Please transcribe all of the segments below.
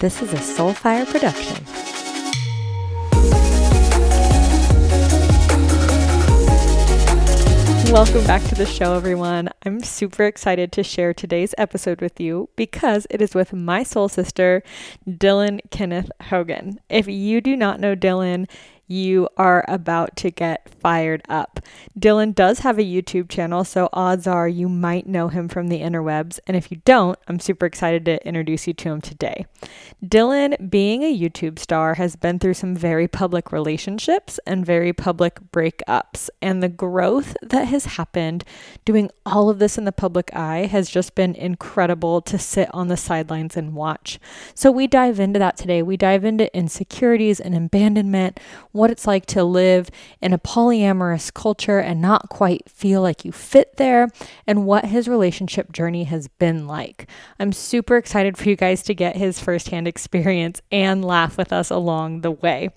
This is a Soulfire production. Welcome back to the show, everyone. I'm super excited to share today's episode with you because it is with my soul sister, Dillon Kenneth Hogan. If you do not know Dillon, you are about to get fired up. Dillon does have a YouTube channel, so odds are you might know him from the interwebs. And if you don't, I'm super excited to introduce you to him today. Dillon, being a YouTube star, has been through some very public relationships and very public breakups. And the growth that has happened doing all of this in the public eye has just been incredible to sit on the sidelines and watch. So we dive into that today. We dive into insecurities and abandonment what it's like to live in a polyamorous culture and not quite feel like you fit there, and what his relationship journey has been like. I'm super excited for you guys to get his firsthand experience and laugh with us along the way.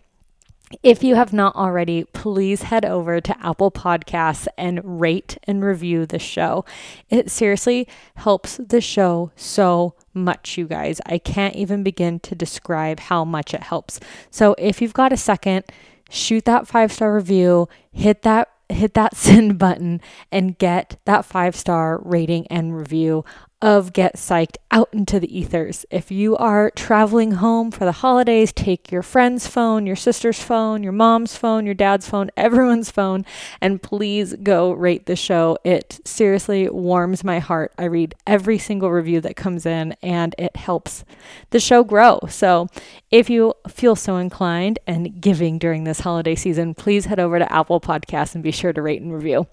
If you have not already, please head over to Apple Podcasts and rate and review the show. It seriously helps the show so much, you guys. I can't even begin to describe how much it helps. So if you've got a second, shoot that five star review, hit that hit that send button and get that five star rating and review of Get Psyched out into the ethers. If you are traveling home for the holidays, take your friend's phone, your sister's phone, your mom's phone, your dad's phone, everyone's phone, and please go rate the show. It seriously warms my heart. I read every single review that comes in and it helps the show grow. So if you feel so inclined and giving during this holiday season, please head over to Apple Podcasts and be sure to rate and review.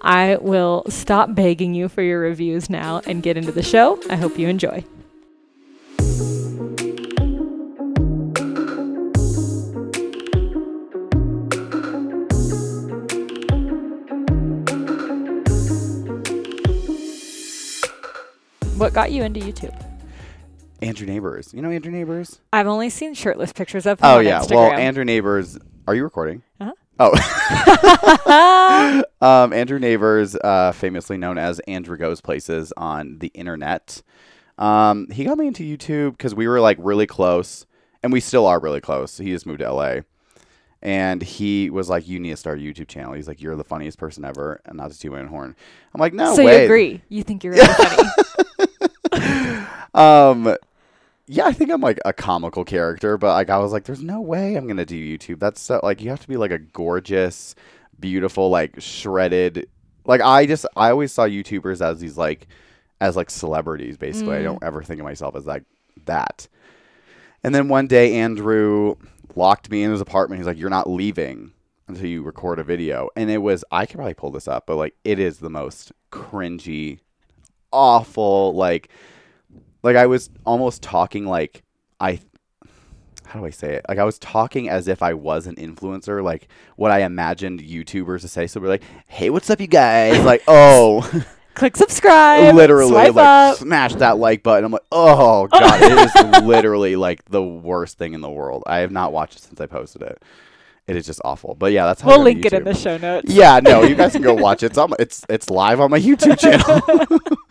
I will stop begging you for your reviews now and get into the show. I hope you enjoy. What got you into YouTube? Andrew Neighbors. You know Andrew Neighbors? I've only seen shirtless pictures of him. Oh yeah. Instagram. Well, Andrew Neighbors. Are you recording? Uh-huh. Oh. um, Andrew Neighbors, uh, famously known as Andrew Goes Places on the internet. Um, he got me into YouTube because we were like really close, and we still are really close. He just moved to LA. And he was like, "You need to start a YouTube channel." He's like, "You're the funniest person ever," and not to toot my own horn. I'm like, "No so way." you agree? You think you're really funny? Um, yeah, I think I'm like a comical character, but like I was like, there's no way I'm gonna do YouTube. That's so like you have to be like a gorgeous, beautiful, like shredded. Like I just I always saw YouTubers as these like as like celebrities. Basically, I Mm. don't ever think of myself as like that. And then one day, Andrew locked me in his apartment. He's like, "You're not leaving until you record a video." And it was I could probably pull this up, but like it is the most cringy, awful like like I was almost talking like I how do I say it? Like I was talking as if I was an influencer, like what I imagined YouTubers to say. So we're like, "Hey, what's up, you guys?" Like, oh, Click subscribe. literally, like up. smash that like button. I'm like, oh god, it is literally like the worst thing in the world. I have not watched it since I posted it. It is just awful. But yeah, that's how We'll link it in the show notes. Yeah, no, you guys can go watch it. It's on, it's it's live on my YouTube channel.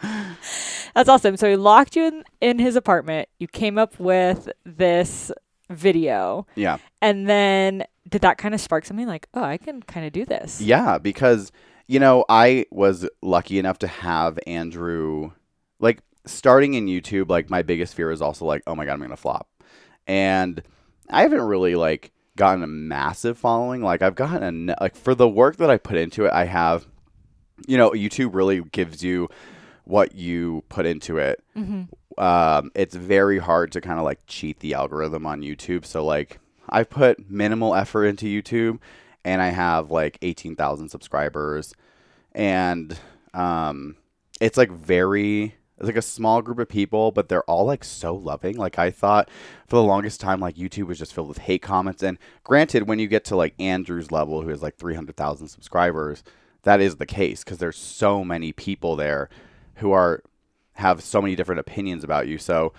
That's awesome. So he locked you in, in his apartment. You came up with this video. yeah. And then did that kind of spark something like, oh, I can kind of do this? Yeah, because you know, I was lucky enough to have Andrew like starting in YouTube, like my biggest fear is also like, oh my god, I'm going to flop. And I haven't really like gotten a massive following. Like I've gotten a like for the work that I put into it, I have you know, YouTube really gives you what you put into it. hmm Um, it's very hard to kind of like cheat the algorithm on YouTube. So like I've put minimal effort into YouTube and I have like 18,000 subscribers and um it's like very it's like a small group of people but they're all like so loving. Like i thought for the longest time like youtube was just filled with hate comments. And granted when you get to like andrew's level who has like 300000 subscribers that is the case because there's so many people there who are have so many different opinions about you. So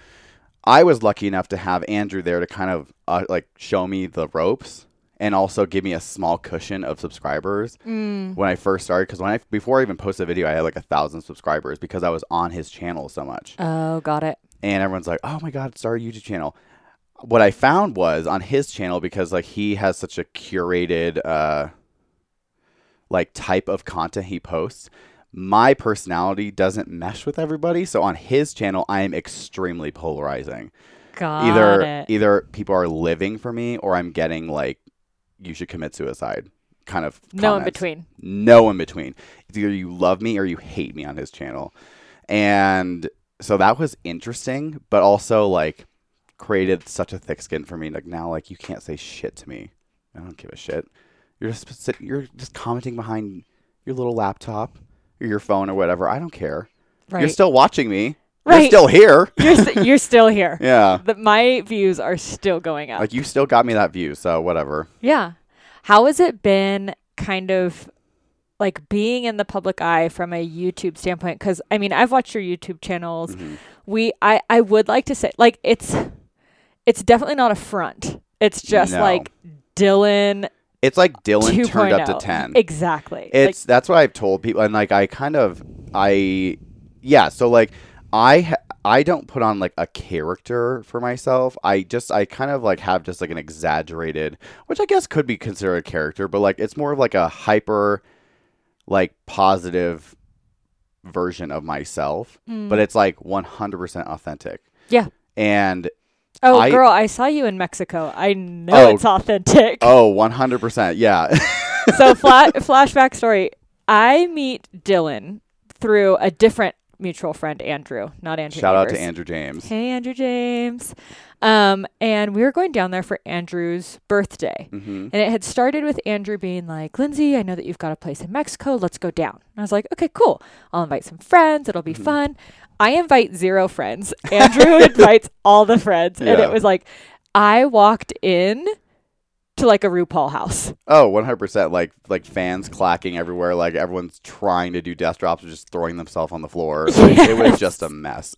i was lucky enough to have andrew there to kind of uh, like show me the ropes and also give me a small cushion of subscribers Mm. when I first started. Because when I before I even posted a video, I had like a thousand subscribers because I was on his channel so much. Oh, got it. And everyone's like, "Oh my god, start a YouTube channel." what I found was on his channel because like he has such a curated uh like type of content he posts. My personality doesn't mesh with everybody, so on his channel I am extremely polarizing. Got either it. either people are living for me or I'm getting like you should commit suicide kind of no in between. No in between. It's either you love me or you hate me on his channel. And so that was interesting, but also like created such a thick skin for me. Like now, like you can't say shit to me. I don't give a shit. You're just you're just commenting behind your little laptop or your phone or whatever. I don't care. Right. You're still watching me. You're Right. still here. you're, st- you're still here. yeah. The, my views are still going up. Like you still got me that view, so whatever. Yeah. How has it been kind of like being in the public eye from a YouTube standpoint? Because I mean, I've watched your YouTube channels. Mhm. We, I, I would like to say, like, it's, it's definitely not a front. It's just No. like Dillon It's like Dillon 2.0. turned up to 10. Exactly. It's that's what I've told people, and like I kind of I yeah. So like I ha- I don't put on like a character for myself. I just I kind of like have just like an exaggerated, which I guess could be considered a character, but like it's more of like a hyper, like positive version of myself. Mm. But it's like one hundred percent authentic. Yeah. And oh, I- girl, I saw you in Mexico. I know Oh. it's authentic. oh, one hundred percent, yeah. so fla- flashback story i meet dillon through a different mutual friend andrew not andrew Shout out to Andrew James. hey andrew james. Um, and we were going down there for andrew's birthday. Hmm and it had started with andrew being like lindsey i know that you've got a place in mexico. Let's go down. And i was like okay cool. I'll invite some friends. It'll be Mhm. fun. I invite zero friends. Andrew invites all the friends. And it was like i walked in to like a rupaul house Oh, 100%. Like like fans clacking everywhere. Like everyone's trying to do death drops or just throwing themselves on the floor. Like, It was just a mess.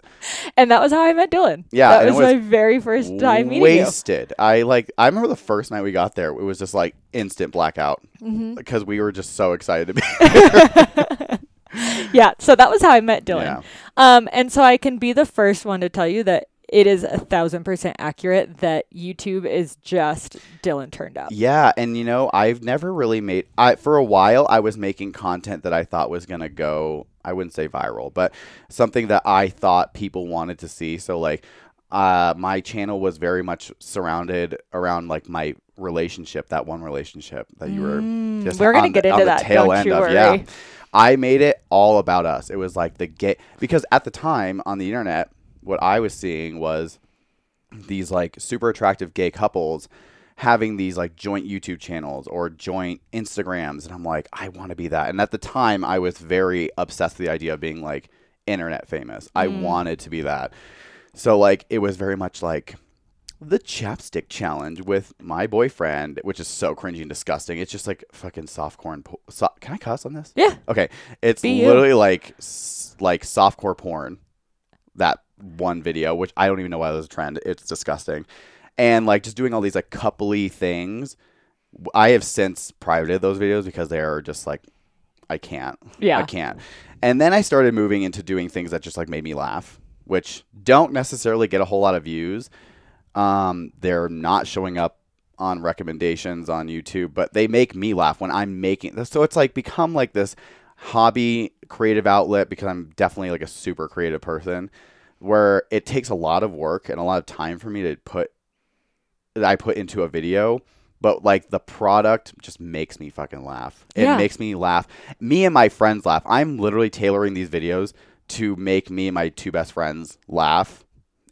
And that was how I met Dillon. Yeah, that it was, my very first time meeting Wasted. I like I remember the first night we got there, it was just like instant blackout you. hmm because we were just so excited to be yeah, so that was how I met Dillon. Yeah. Um, and so I can be the first one to tell you that it is a thousand percent accurate that YouTube is just Dillon turned up. Yeah, and you know, I've never really made I for a while I was making content that I thought was going to go I wouldn't say viral, but something that I thought people wanted to see. So like uh my channel was very much surrounded around like my relationship, that one relationship that you were Mm, just we're gonna on get into that. tail don't end you of, worry. yeah. I made it all about us. It was like the gay because at the time on the internet, what I was seeing was these like super attractive gay couples having these like joint YouTube channels or joint Instagrams and I'm like I want to be that. And at the time I was very obsessed with the idea of being like internet famous. I Mm. wanted to be that. So like it was very much like the chapstick challenge with my boyfriend, which is so cringy and disgusting. It's just like fucking softcore. Po- so- Can I cuss on this? Yeah. Okay, it's Be you. literally like like softcore porn. That one video, which I don't even know why that was a trend. It's disgusting, and like just doing all these like coupley things. I have since privated those videos because they are just like I can't. Yeah. I can't. And then I started moving into doing things that just like made me laugh, which don't necessarily get a whole lot of views. Um, they're not showing up on recommendations on YouTube, but they make me laugh when I'm making. So it's like become like this hobby creative outlet because I'm definitely like a super creative person where it takes a lot of work and a lot of time for me to put that I put into a video but like the product just makes me fucking laugh. It Yeah. makes me laugh. Me and my friends laugh. I'm literally tailoring these videos to make me and my two best friends laugh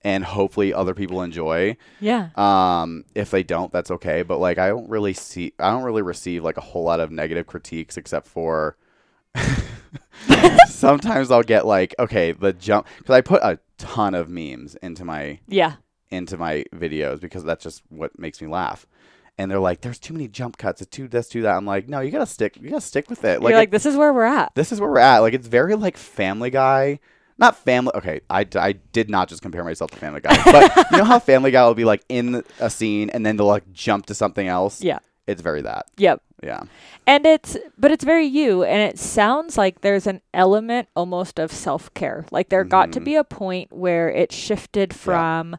and hopefully other people enjoy. Yeah. Um if they don't, that's okay, but like I don't really see I don't really receive like a whole lot of negative critiques except for sometimes I'll get like okay, the jump cuz I put a ton of memes into my Yeah. into my videos because that's just what makes me laugh. And they're like, "There's too many jump cuts. It's too this, too that." I'm like, "No, you gotta stick. You gotta stick with it. You're like, this is where we're at. this is where we're at. Like, it's very like Family Guy. Not Family. Okay, I, I did not just compare myself to Family Guy, but you know how Family Guy will be like in a scene and then they'll like jump to something else. Yeah. It's very that. Yep. Yeah. And it's, but it's very you. And it sounds like there's an element almost of self care. Like there got to Mhm. be a point where it shifted from,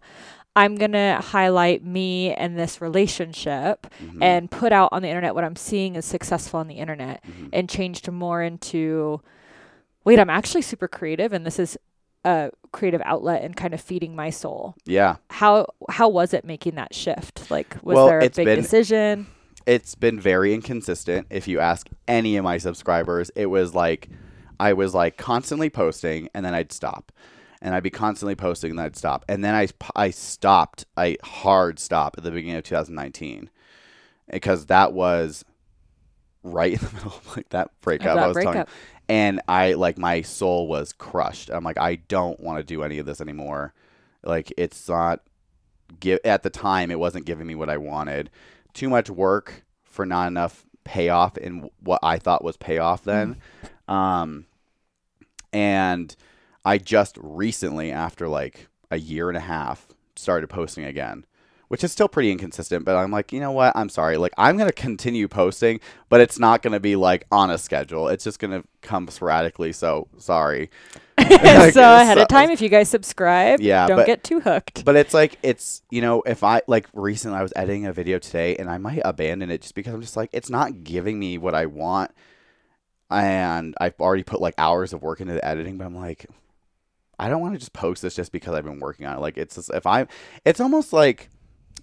I'm going to highlight me and this relationship Mhm. and put out on the internet what I'm seeing is successful on the internet Mhm. and changed more into wait, I'm actually super creative and this is a creative outlet and kind of feeding my soul. yeah. How how was it making that shift? Like was Well, there a big been- decision? It's been very inconsistent. If you ask any of my subscribers, it was like I was like constantly posting and then I'd stop. And I'd be constantly posting and then I'd stop. And then I, I stopped, I hard stop at the beginning of 2019 because that was right in the middle of like that breakup. that I was telling you. And I like my soul was crushed. I'm like, I don't want to do any of this anymore. Like it's not give at the time it wasn't giving me what I wanted. Too much work for not enough payoff in what I thought was payoff then. Um and I just recently after like a year and a half started posting again. Which is still pretty inconsistent, but I'm like, you know what? I'm sorry. Like, I'm going to continue posting, but it's not going to be like on a schedule. It's just going to come sporadically. So, sorry. Like, so ahead of time if you guys subscribe, Yeah, don't but- get too hooked. But it's like it's you know if I like recently I was editing a video today and I might abandon it just because I'm just like it's not giving me what I want, and I've already put like hours of work into the editing, but I'm like, I don't want to just post this just because I've been working on it. Like it's just, if I, it's almost like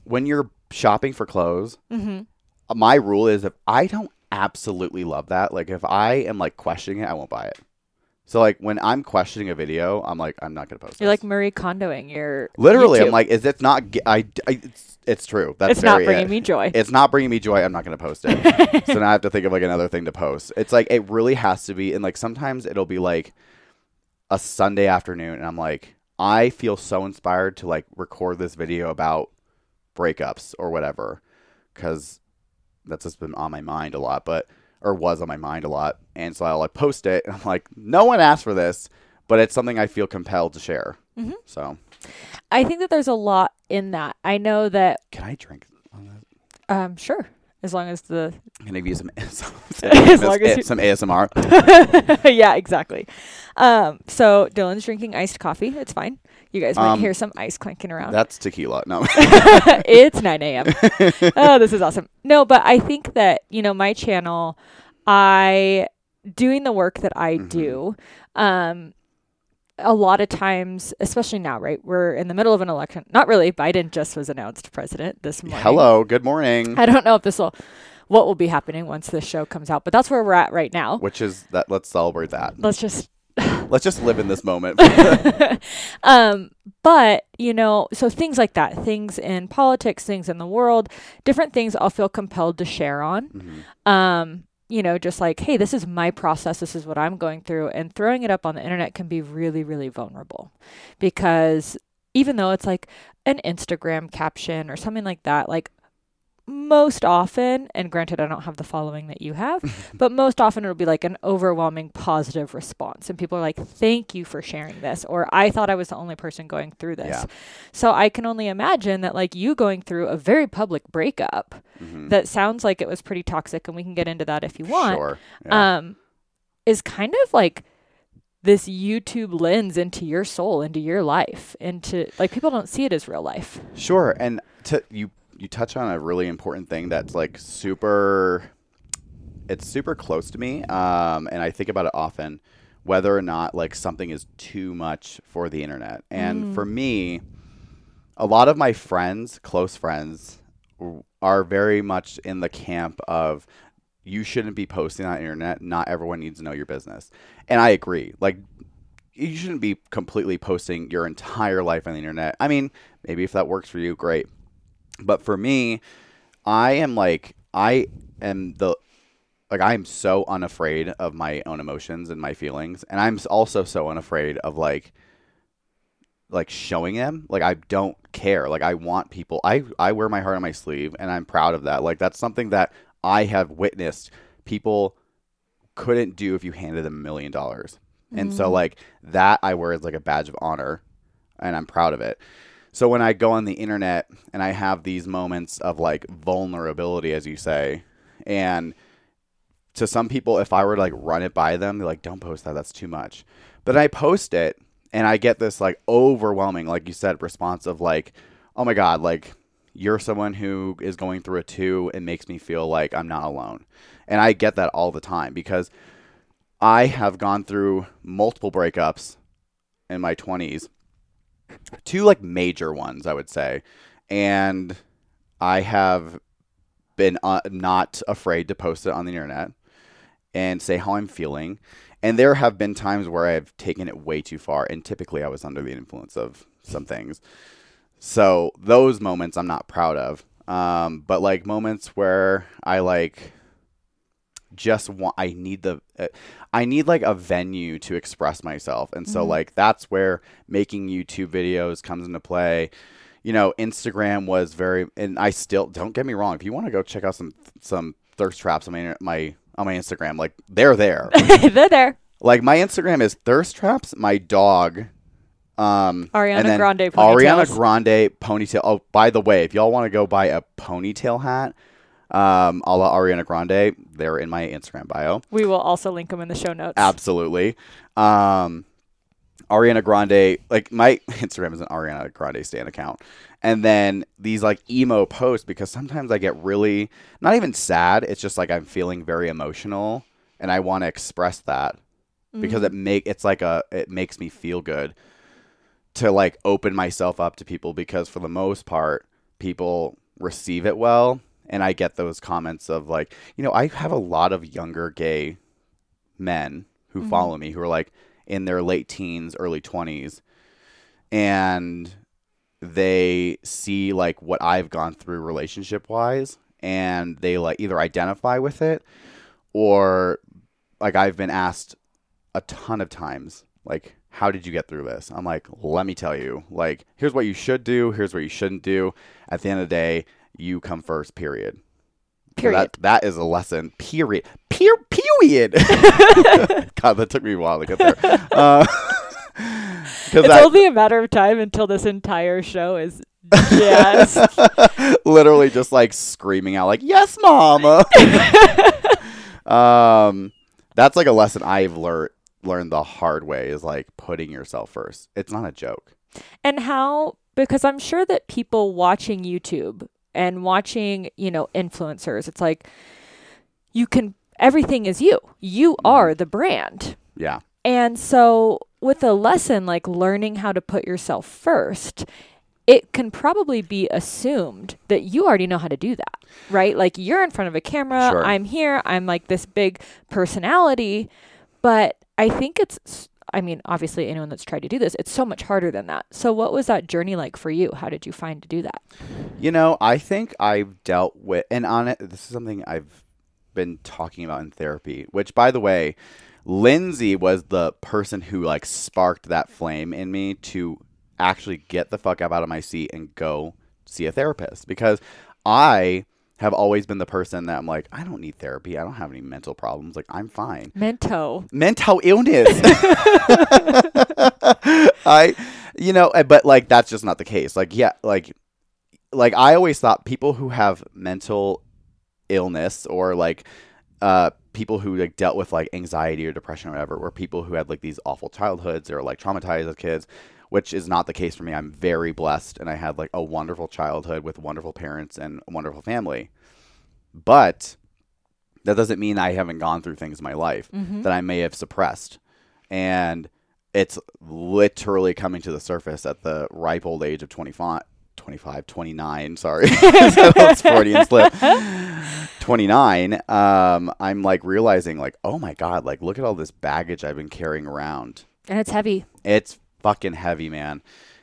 when you're shopping for clothes. Mhm. My rule is if I don't absolutely love that, like if I am like questioning it, I won't buy it. So like when I'm questioning a video, I'm like I'm not gonna post. It. You're this. like Marie Kondoing your Literally, I'm like, is it not? I, I it's, it's true. That's it's not bringing it. me joy. It's not bringing me joy. I'm not going to post it. so now I have to think of like another thing to post. It's like it really has to be, and like sometimes it'll be like a Sunday afternoon, and I'm like, I feel so inspired to like record this video about breakups or whatever, because that's just been on my mind a lot, but or was on my mind a lot, and so I'll like post it, and I'm like, no one asked for this, but it's something I feel compelled to share. Mhm. So I think that there's a lot in that. I know that can I drink? on that? um sure. As long as the Can I give you some some, As long as you- some ASMR? yeah, exactly. Um, so Dillon's drinking iced coffee. It's fine. You guys might Um, hear some ice clanking around. That's tequila. No. it's 9 a.m. oh, this is awesome. No, but I think that, you know, my channel, I, doing the work that I Mhm. do, um, a lot of times, especially now, right? We're in the middle of an election. Not really. Biden just was announced president this morning. Hello. Good morning. I don't know if this will, what will be happening once this show comes out, but that's where we're at right now. Which is that? Let's celebrate that. Let's just Let's just live in this moment. um, but you know, so things like that, things in politics, things in the world, different things I'll feel compelled to share on. Mhm. Um, you know, just like, hey, this is my process, this is what I'm going through, and throwing it up on the internet can be really, really vulnerable because even though it's like an Instagram caption or something like that, like most often, and granted, I don't have the following that you have, but most often it'll be like an overwhelming positive response. And people are like, thank you for sharing this. Or I thought I was the only person going through this. Yeah. So I can only imagine that, like, you going through a very public breakup Mhm. that sounds like it was pretty toxic, and we can get into that if you want, Sure. Yeah. um, is kind of like this YouTube lens into your soul, into your life, into like people don't see it as real life. Sure, and to, you you touch on a really important thing that's like super. It's super close to me, um, and I think about it often, whether or not like something is too much for the internet. And Mm. for me, a lot of my friends, close friends, are very much in the camp of you shouldn't be posting on the internet. Not everyone needs to know your business, and I agree. Like you shouldn't be completely posting your entire life on the internet. I mean, maybe if that works for you, great. But for me, I am like I am the like I am so unafraid of my own emotions and my feelings, and I'm also so unafraid of like like showing them. Like I don't care. Like I want people. I I wear my heart on my sleeve, and I'm proud of that. Like that's something that I have witnessed people couldn't do if you handed them a million dollars. And so Mm. like that I wear as like a badge of honor and I'm proud of it. So when I go on the internet and I have these moments of like vulnerability as you say and to some people if I were to like run it by them they're like don't post that that's too much. But I post it and I get this like overwhelming like you said response of like oh my God, like you're someone who is going through a too. It makes me feel like I'm not alone. And I get that all the time because I have gone through multiple breakups in my 20s, two like major ones, I would say. And I have been uh, not afraid to post it on the internet and say how I'm feeling. And there have been times where I've taken it way too far, and typically I was under the influence of some things. So those moments I'm not proud of. Um, but like moments where I like just want, I need the, uh, I need like a venue to express myself, and so Mhm. like that's where making YouTube videos comes into play. You know, Instagram was very, and I still don't get me wrong. If you want to go check out some some thirst traps on my my on my Instagram, like they're there. They're there. like my Instagram is thirst traps. My dog, um, Ariana Grande Ariana. Grande ponytail. Oh, by the way, if y'all want to go buy a ponytail hat, um, a la Ariana Grande, they're in my Instagram bio. We will also link them in the show notes. Absolutely. Um, Ariana Grande, like my Instagram is an Ariana Grande stan account. And then these like emo posts because sometimes I get really not even sad. It's just like I'm feeling very emotional and I want to express that because it make it's like a it makes me feel good to like open myself up to people because for the most part people receive it well and I get those comments of like you know I have a lot of younger gay men who Mhm. follow me who are like in their late teens early 20s and they see like what I've gone through relationship wise and they like either identify with it or like I've been asked a ton of times like how did you get through this i'm like let me tell you like here's what you should do here's what you shouldn't do at the end of the day you come first period. So Period. that, that is a lesson period. Pier- period. God that took me a while to get there. Uh, it's I- only a matter of time until this entire show is just literally just like screaming out like yes mama um that's like a lesson i've learned learned the hard way is like putting yourself first. It's not a joke. And how because I'm sure that people watching YouTube and watching, you know, influencers, it's like you can everything is you. You mm-hmm. are the brand. yeah And so, with a lesson like learning how to put yourself first, it can probably be assumed that you already know how to do that, right? Like you're in front of a camera, Sure. I'm here, I'm like this big personality, but I think it's I mean, obviously anyone that's tried to do this, it's so much harder than that. So what was that journey like for you? How did you find to do that? you know i think i've dealt with and on it this is something i've been talking about in therapy which by the way lindsey was the person who like sparked that flame in me to actually get the fuck up out of my seat and go see a therapist because I have always been the person that I'm like, I don't need therapy. I don't have any mental problems. Like, I'm fine. Mento. Mental illness. I, you know, eh, but like, that's just not the case. Like, yeah, like, like I always thought people who have mental illness or like, uh, people who like dealt with like anxiety or depression or whatever were people who had like these awful childhoods or like traumatized as kids which is not the case for me. I'm very blessed and i had like a wonderful childhood with wonderful parents and a wonderful family. But that doesn't mean i haven't gone through things in my life Mhm. that i may have suppressed. And it's literally coming to the surface at the ripe old age of 25 25 29 sorry. That's freudian slip. 29 um i'm like realizing like oh my god like look at all this baggage i've been carrying around. And it's heavy. it's fucking heavy man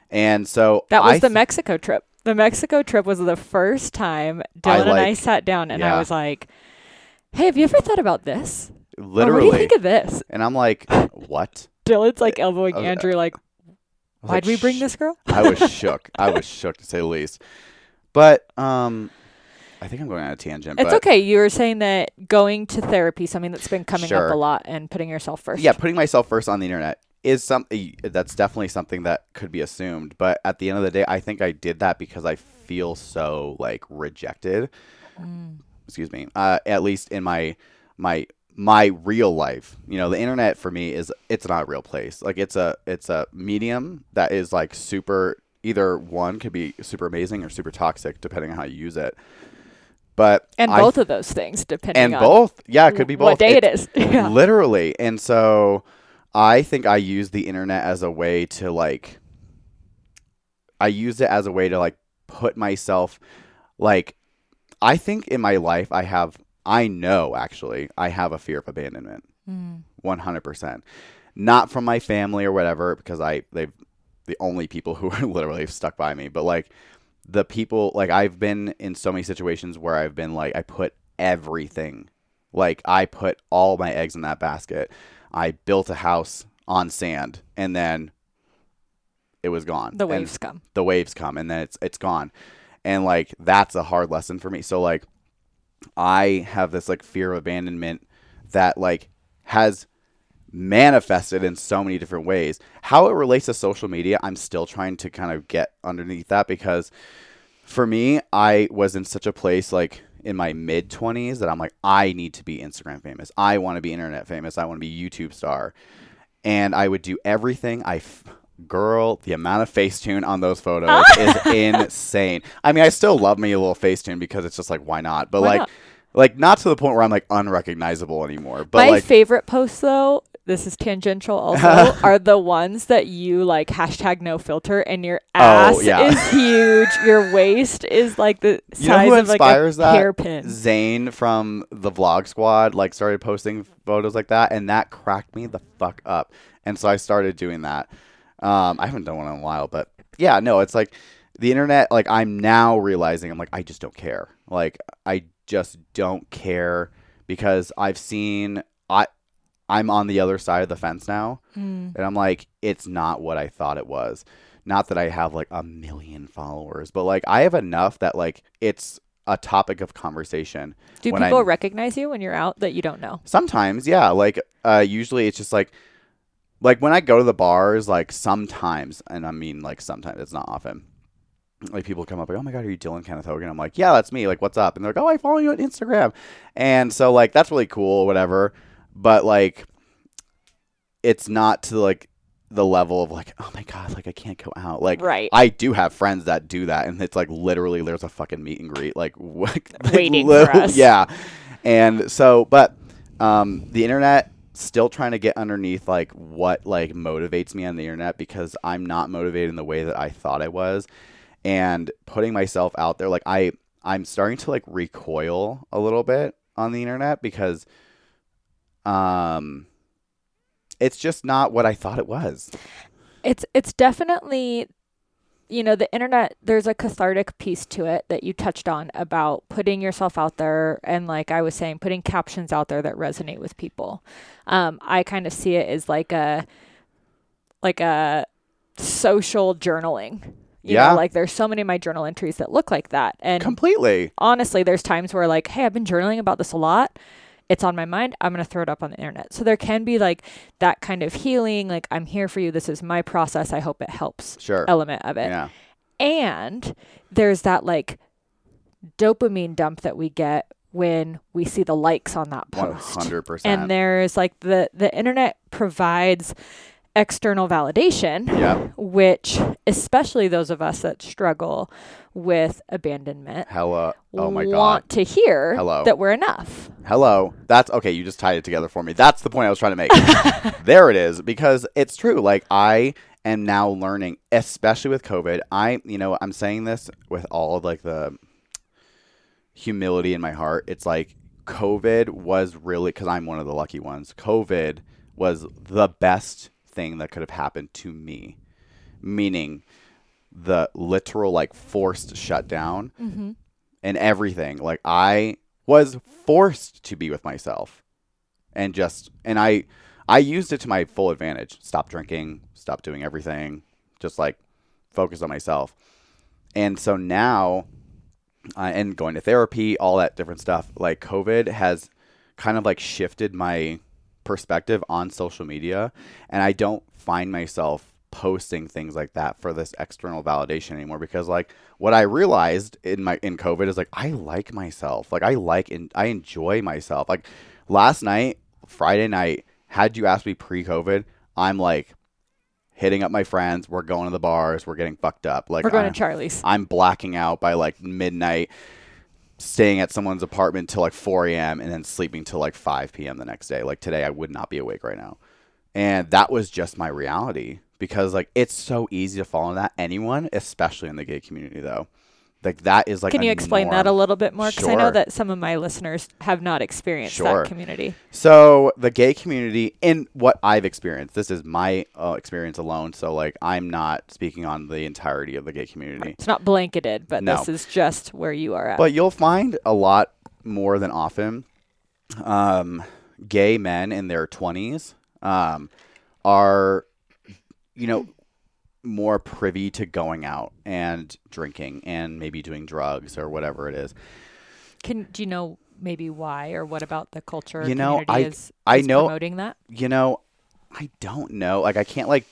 and so That was I the Mexico trip. The Mexico trip was the first time Dillon and I sat down and I was like, "Hey, have you ever thought about this? Or literally what do you think of this?" and i'm like what Dillon's like elbowing was- Andrew, like, "Why'd like, we bring this girl?" i was shook i was shook to say the least but um i think i'm going on a tangent It's okay. You were saying that going to therapy, something that's been coming Sure. up a lot, and putting yourself first. yeah putting myself first on the internet is something that's definitely something that could be assumed but at the end of the day i think i did that because i feel so like rejected Mm. excuse me uh, at least in my my my real life you know the internet for me is it's not a real place like it's a it's a medium that is like super either one could be super amazing or super toxic depending on how you use it. But And I both of those things, depending and on both, yeah, it could be both. what day It- it is. yeah. literally and so i think i use the internet as a way to like i used it as a way to like put myself like i think in my life i have i know actually i have a fear of abandonment Mm. 100% not from my family or whatever because i they've the only people who are literally stuck by me but like the people like i've been in so many situations where i've been like i put everything like I put all my eggs in that basket. I built a house on sand and then it was gone. The And waves come. the waves come and then it's it's gone. And like that's a hard lesson for me. So like I have this like fear of abandonment that like has manifested in so many different ways. How it relates to social media, I'm still trying to kind of get underneath that because for me, I was in such a place like in my mid 20s that I'm like I need to be Instagram famous. I want to be internet famous. I want to be YouTube star. And I would do everything I f- girl, the amount of Facetune on those photos is insane. I mean, I still love me a little Facetune because it's just like why not? But Why like not? like not to the point where I'm like unrecognizable anymore. But My like favorite posts, though, this is tangential also, are the ones that you like hashtag no filter and your ass Oh, yeah. is huge. Your waist is like the You size of like a that? hairpin. Zane from the Vlog Squad like started posting photos like that, and that cracked me the fuck up. And so I started doing that. Um, I haven't done one in a while, but yeah, no, it's like the internet. Like I'm now realizing, I'm like, I just don't care. Like I just don't care because I've seen I. I'm on the other side of the fence now, Mm. and I'm like, it's not what I thought it was. Not that I have like a million followers, but like I have enough that like it's a topic of conversation. Do people I'm- recognize you when you're out that you don't know? Sometimes, yeah. Like uh usually it's just like like when I go to the bars, like sometimes and I mean like sometimes, it's not often. Like people come up like, Oh my god, are you Dillon Kenneth Hogan? I'm like, Yeah, that's me. Like, what's up? And they're like, Oh, I follow you on Instagram. And so like that's really cool, whatever. But like it's not to like the level of like, oh my god, like I can't go out. Like Right. I do have friends that do that, and it's like literally there's a fucking meet and greet, like, what, like, Waiting for us. Yeah, and so, but um, the internet still trying to get underneath like what like motivates me on the internet because I'm not motivated in the way that I thought I was, and putting myself out there, like I I'm starting to like recoil a little bit on the internet because, um. It's just not what I thought it was. It's it's definitely you know the internet there's a cathartic piece to it that you touched on about putting yourself out there and like I was saying putting captions out there that resonate with people. Um I kind of see it as like a like a social journaling. You Yeah. know, like there's so many of my journal entries that look like that. And Completely. honestly, there's times where like, hey, I've been journaling about this a lot. It's on my mind. I'm going to throw it up on the internet. So there can be like that kind of healing, like I'm here for you. This is my process. I hope it helps Sure. element of it. Yeah. And there's that like dopamine dump that we get when we see the likes on that post. hundred percent. And there's like the the internet provides external validation Yep. which especially those of us that struggle with abandonment Hello. Oh my want god. to hear Hello. that we're enough. Hello. That's okay. You just tied it together for me. That's the point I was trying to make. there it is. Because it's true. Like I am now learning, especially with COVID. I, you know, I'm saying this with all of like the humility in my heart. It's like COVID was really because I'm one of the lucky ones. COVID was the best thing that could have happened to me, meaning the literal like forced shutdown Mm-hmm. and everything. Like I was forced to be with myself and just and I I used it to my full advantage. Stop drinking, stop doing everything, just like focus on myself. And so now uh, and going to therapy, all that different stuff, like COVID has kind of like shifted my perspective on social media and I don't find myself posting things like that for this external validation anymore because like what I realized in my in COVID is like I like myself. Like I like and I enjoy myself. Like last night, Friday night, had you asked me pre-COVID, I'm like hitting up my friends. We're going to the bars. We're getting fucked up. Like We're going I, to Charlie's. I'm blacking out by like midnight, staying at someone's apartment till like 4 a.m. and then sleeping till like 5 p.m. the next day. Like today, I would not be awake right now. And that was just my reality because like it's so easy to fall into that. Anyone, especially in the gay community, though. Like that is like. Can you explain that a little bit more? Because I know that some of my listeners have not experienced Sure. that community. So the gay community, in what I've experienced, this is my uh, experience alone. So like I'm not speaking on the entirety of the gay community. It's not blanketed, but No. this is just where you are at. But you'll find a lot more than often, um, gay men in their 20s um, are, you know, more privy to going out and drinking and maybe doing drugs or whatever it is. Can do you know maybe why or what about the culture You know, I- is, I is know- promoting that? You know, I don't know. Like I can't like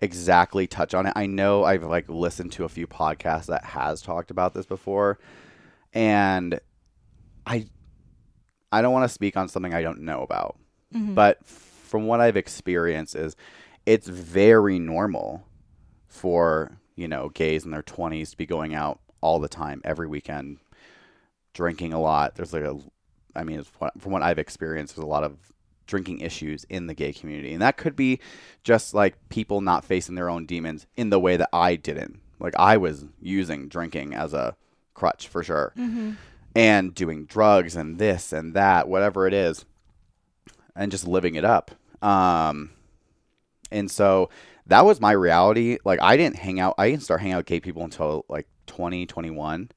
exactly touch on it. I know I've like listened to a few podcasts that has talked about this before and I I don't want to speak on something I don't know about. Mm-hmm. But from what I've experienced is it's very normal for, you know, gays in their 20s to be going out all the time every weekend drinking a lot. There's like a I mean, it's what, from what I've experienced, there's a lot of drinking issues in the gay community. And that could be just like people not facing their own demons in the way that I didn't. Like I was using drinking as a crutch for sure. And doing drugs and this and that, whatever it is, and just living it up. Um and so that was my reality. Like I didn't hang out I didn't start hanging out with gay people until like 2021.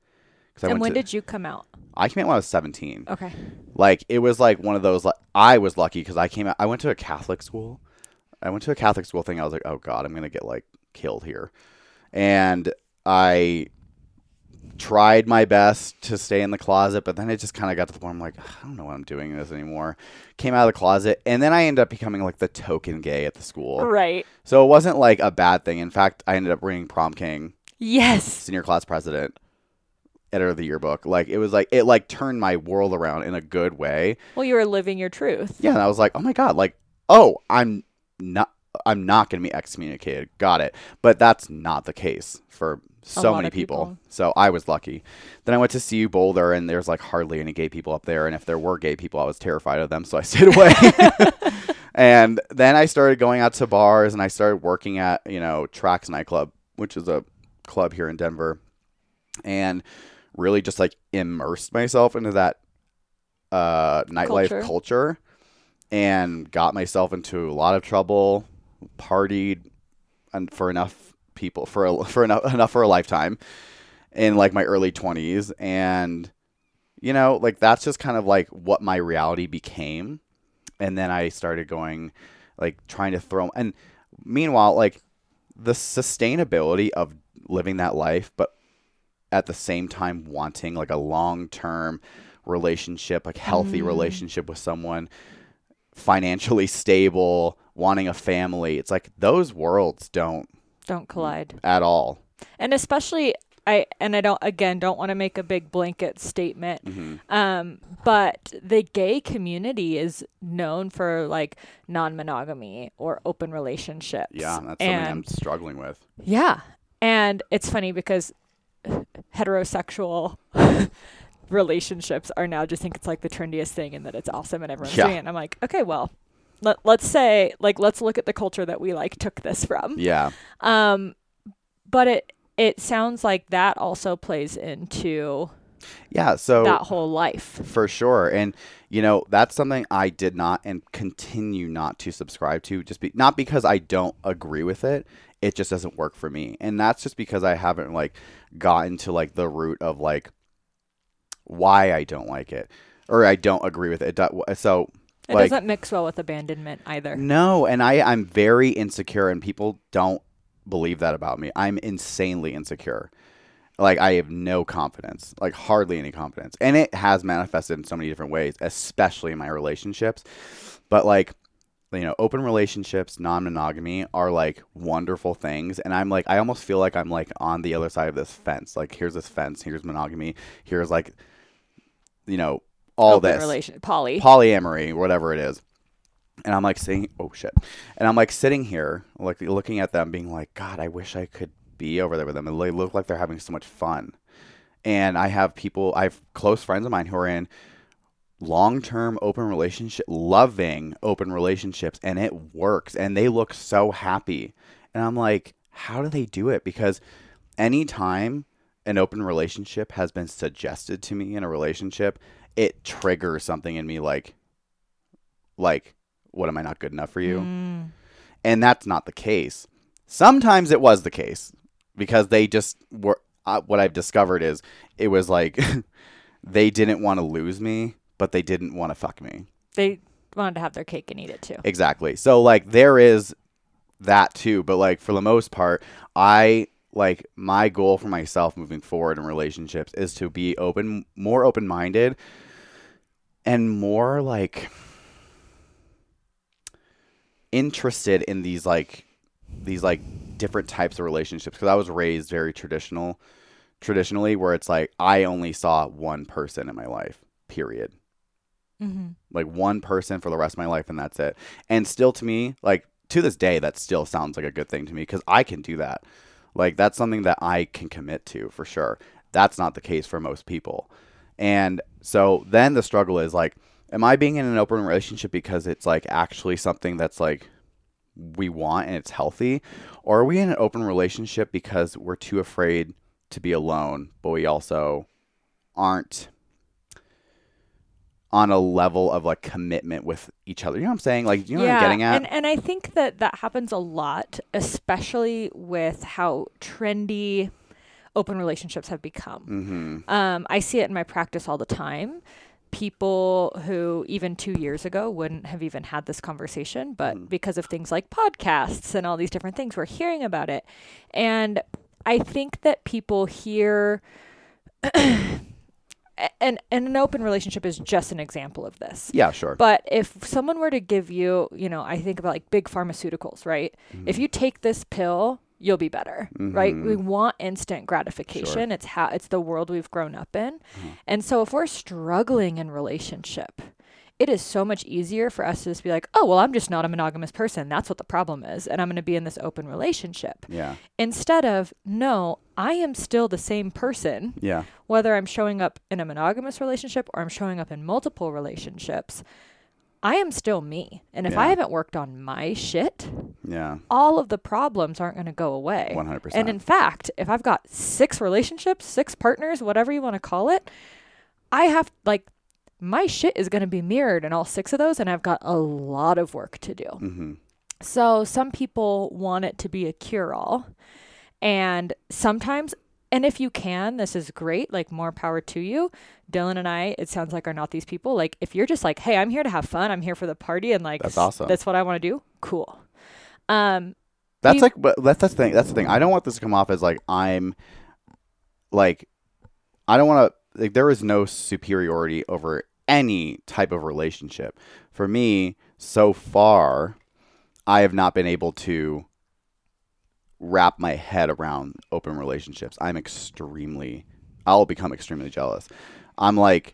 Cuz I And went when to, did you come out? I came out when I was 17. Okay. Like it was like one of those. Like, I was lucky because I came out. I went to a Catholic school. I went to a Catholic school thing. I was like, oh god, I'm gonna get like killed here, and I tried my best to stay in the closet, but then it just kind of got to the point. I'm like, I don't know what I'm doing this anymore. Came out of the closet, and then I ended up becoming like the token gay at the school. Right. So it wasn't like a bad thing. In fact, I ended up bringing prom king Yes. senior class president editor of the yearbook like it was like it like turned my world around in a good way Well, you were living your truth. yeah and i was like oh my god like oh i'm not i'm not going to be excommunicated got it but that's not the case for so many people. people. so i was lucky then i went to CU boulder and there's like hardly any gay people up there and if there were gay people i was terrified of them so i stayed away and then i started going out to bars and i started working at you know tracks nightclub which is a club here in denver and really just like immersed myself into that uh nightlife Culture. culture and got myself into a lot of trouble partied and for enough people for a, for enough enough for a lifetime in like my early 20s and you know like that's just kind of like what my reality became. And then I started going like trying to throw and meanwhile like the sustainability of living that life but at the same time wanting like a long-term relationship like healthy mm-hmm. relationship with someone financially stable wanting a family. It's like those worlds don't Don't collide. at all And especially I and I don't again don't want to make a big blanket statement. Mm-hmm. Um, but the gay community is known for like non-monogamy or open relationships. yeah that's something and i'm struggling with Yeah. And it's funny because heterosexual relationships are now just think it's like the trendiest thing and that it's awesome and everyone's Yeah. doing it. And I'm like, okay, well, let, let's say like let's look at the culture that we like took this from. yeah Um but it it sounds like that also plays into yeah so that whole life. For sure. And you know, that's something I did not and continue not to subscribe to just be not because I don't agree with it. It just doesn't work for me. And that's just because I haven't like gotten to like the root of like why I don't like it or I don't agree with it. It So It like doesn't mix well with abandonment either. no, and I I'm very insecure and people don't believe that about me. I'm insanely insecure. Like I have no confidence, like hardly any confidence. And it has manifested in so many different ways, especially in my relationships. But like you know, open relationships, non-monogamy are like wonderful things and I'm like I almost feel like I'm like on the other side of this fence. Like here's this fence, here's monogamy, here's like you know, all Open this relation poly. polyamory, whatever it is. and I'm like sitting. Oh shit! And I'm like sitting here, like looking at them, being like, God, I wish I could be over there with them. And they look like they're having so much fun. And I have people, I have close friends of mine who are in long term open relationship, loving open relationships, and it works. And they look so happy. And I'm like, how do they do it? Because anytime an open relationship has been suggested to me in a relationship, it triggers something in me like, like, what am I not good enough for you? Mm. And that's not the case. Sometimes it was the case because they just were. Uh, what I've discovered is it was like they didn't want to lose me, but they didn't want to fuck me. They wanted to have their cake and eat it too. Exactly. So like there is that too, but like for the most part, I like my goal for myself moving forward in relationships is to be open, more open-minded and more like interested in these like these like different types of relationships. Because I was raised very traditional traditionally where it's like I only saw one person in my life, period. Mm-hmm. like one person for the rest of my life and that's it. And still to me like to this day that still sounds like a good thing to me because i can do that like that's something that i can commit to for sure. That's not the case for most people. And so then the struggle is like am i being in an open relationship because it's like actually something that's like we want and it's healthy? Or are we in an open relationship because we're too afraid to be alone but we also aren't on a level of like commitment with each other. You know what I'm saying? Like, you know what I'm getting at? And and I think that that happens a lot, especially with how trendy open relationships have become. mm-hmm. Um, I see it in my practice all the time. People who even two years ago wouldn't have even had this conversation, but Mhm. because of things like podcasts and all these different things, we're hearing about it. And I think that people hear, and, and an open relationship is just an example of this. Yeah, sure. But if someone were to give you, you know, I think about like big pharmaceuticals, right? If you take this pill, you'll be better, right? Mhm. We want instant gratification. It's how it's the world we've grown up in. Uh-huh. And so if we're struggling in relationship, it is so much easier for us to just be like, "Oh, well, I'm just not a monogamous person. That's what the problem is, and I'm going to be in this open relationship." yeah, Instead of, "No, I am still the same person." yeah, whether I'm showing up in a monogamous relationship or I'm showing up in multiple relationships, I am still me. And if I haven't worked on my shit, yeah, all of the problems aren't going to go away. 100%. And in fact, if I've got six relationships, six partners, whatever you want to call it, I have like my shit is going to be mirrored in all six of those and I've got a lot of work to do. mm-hmm. So some people want it to be a cure all. And sometimes, and if you can, this is great, like more power to you. Dillon and I, it sounds like are not these people. Like if you're just like, hey, I'm here to have fun, I'm here for the party, and like That's awesome. That's what I want to do. Cool. Um, That's You- like, but that's the thing. That's the thing. I don't want this to come off as like I'm, like, I don't want to. Like, there is no superiority over any type of relationship. For me, so far, I have not been able to wrap my head around open relationships. I'm extremely. I'll become extremely jealous. I'm like.